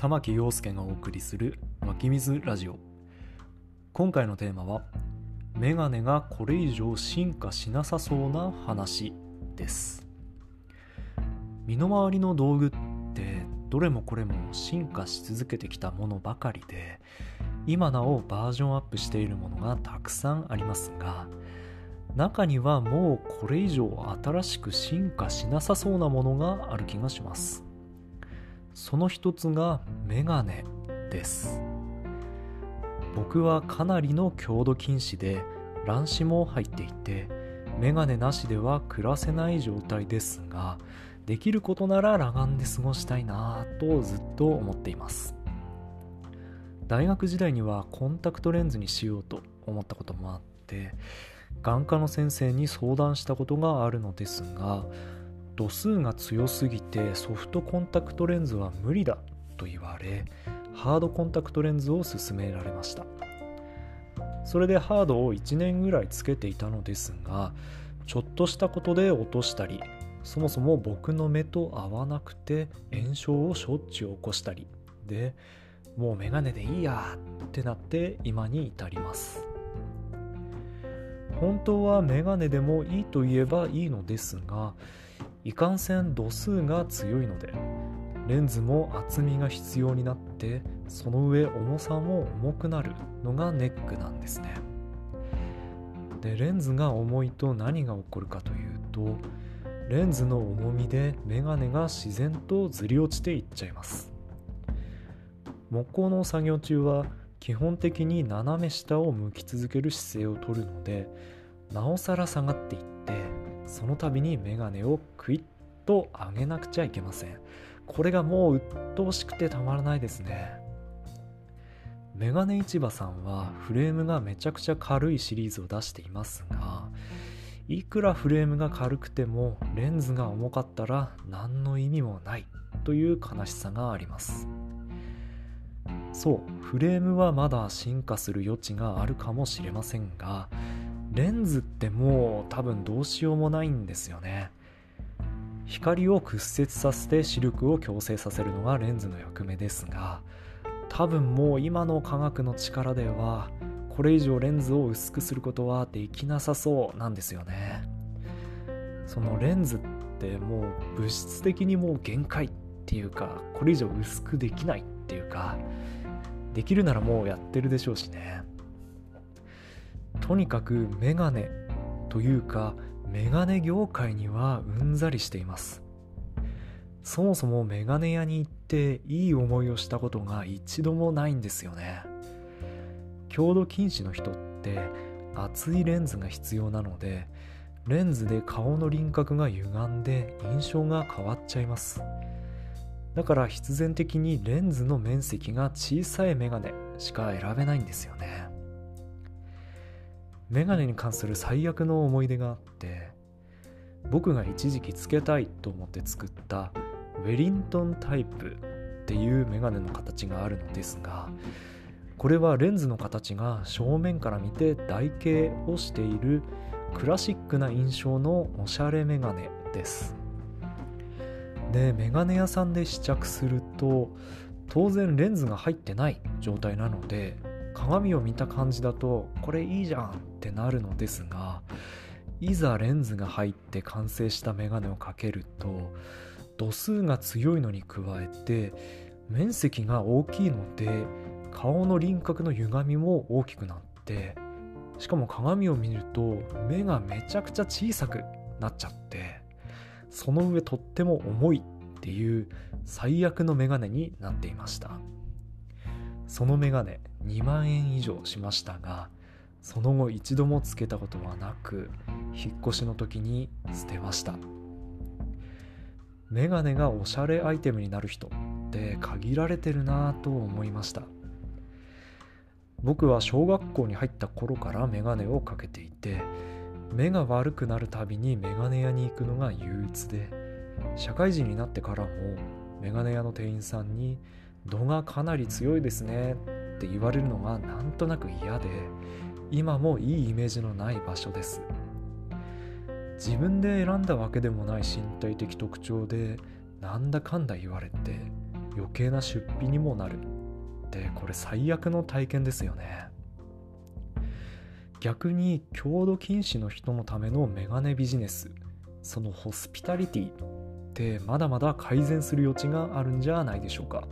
玉木陽介がお送りする湧き水ラジオ。今回のテーマはメガネがこれ以上進化しなさそうな話です。身の回りの道具ってどれもこれも進化し続けてきたものばかりで今なおバージョンアップしているものがたくさんありますが中にはもうこれ以上新しく進化しなさそうなものがある気がします。その一つがメガネです。僕はかなりの強度近視で乱視も入っていてメガネなしでは暮らせない状態ですができることなら裸眼で過ごしたいなぁとずっと思っています。大学時代にはコンタクトレンズにしようと思ったこともあって眼科の先生に相談したことがあるのですが度数が強すぎてソフトコンタクトレンズは無理だと言われハードコンタクトレンズを勧められました。それでハードを1年ぐらいつけていたのですがちょっとしたことで落としたりそもそも僕の目と合わなくて炎症をしょっちゅう起こしたりでもうメガネでいいやってなって今に至ります。本当はメガネでもいいと言えばいいのですがいかんせん度数が強いのでレンズも厚みが必要になってその上重さも重くなるのがネックなんですね。でレンズが重いと何が起こるかというとレンズの重みでメガネが自然とずり落ちていっちゃいます。木工の作業中は基本的に斜め下を向き続ける姿勢をとるのでなおさら下がっていってその度にメガネをクイッと上げなくちゃいけません。これがもう鬱陶しくてたまらないですね。メガネ市場さんはフレームがめちゃくちゃ軽いシリーズを出していますがいくらフレームが軽くてもレンズが重かったら何の意味もないという悲しさがあります。そうフレームはまだ進化する余地があるかもしれませんがレンズってもう多分どうしようもないんですよね。光を屈折させて視力を矯正させるのがレンズの役目ですが多分もう今の科学の力ではこれ以上レンズを薄くすることはできなさそうなんですよね。そのレンズってもう物質的にもう限界っていうかこれ以上薄くできないっていうかできるならもうやってるでしょうしね。とにかくメガネというかメガネ業界にはうんざりしています。そもそもメガネ屋に行っていい思いをしたことが一度もないんですよね。強度近視の人って厚いレンズが必要なのでレンズで顔の輪郭が歪んで印象が変わっちゃいます。だから必然的にレンズの面積が小さいメガネしか選べないんですよね。メガネに関する最悪の思い出があって僕が一時期つけたいと思って作ったウェリントンタイプっていうメガネの形があるのですがこれはレンズの形が正面から見て台形をしているクラシックな印象のおしゃれメガネです。でメガネ屋さんで試着すると当然レンズが入ってない状態なので鏡を見た感じだとこれいいじゃんってなるのですがいざレンズが入って完成したメガネをかけると度数が強いのに加えて面積が大きいので顔の輪郭の歪みも大きくなってしかも鏡を見ると目がめちゃくちゃ小さくなっちゃってその上とっても重いっていう最悪のメガネになっていました。そのメガネ2万円以上しましたがその後一度もつけたことはなく引っ越しの時に捨てました。メガネがおしゃれアイテムになる人って限られてるなぁと思いました。僕は小学校に入った頃からメガネをかけていて目が悪くなるたびにメガネ屋に行くのが憂鬱で社会人になってからもメガネ屋の店員さんに「度がかなり強いですね」って言われるのがなんとなく嫌で今もいいイメージのない場所です。自分で選んだわけでもない身体的特徴でなんだかんだ言われて余計な出費にもなる。ってこれ最悪の体験ですよね。逆に強度禁止の人のためのメガネビジネスそのホスピタリティってまだまだ改善する余地があるんじゃないでしょうか。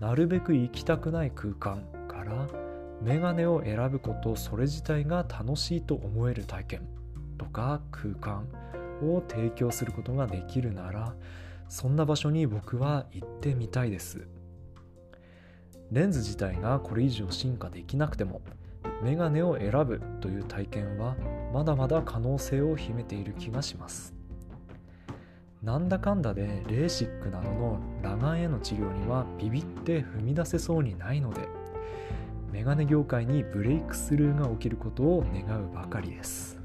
なるべく行きたくない空間からメガネを選ぶことそれ自体が楽しいと思える体験とか空間を提供することができるならそんな場所に僕は行ってみたいです。レンズ自体がこれ以上進化できなくてもメガネを選ぶという体験はまだまだ可能性を秘めている気がします。なんだかんだでレーシックなどの裸眼への治療にはビビって踏み出せそうにないのでメガネ業界にブレイクスルーが起きることを願うばかりです。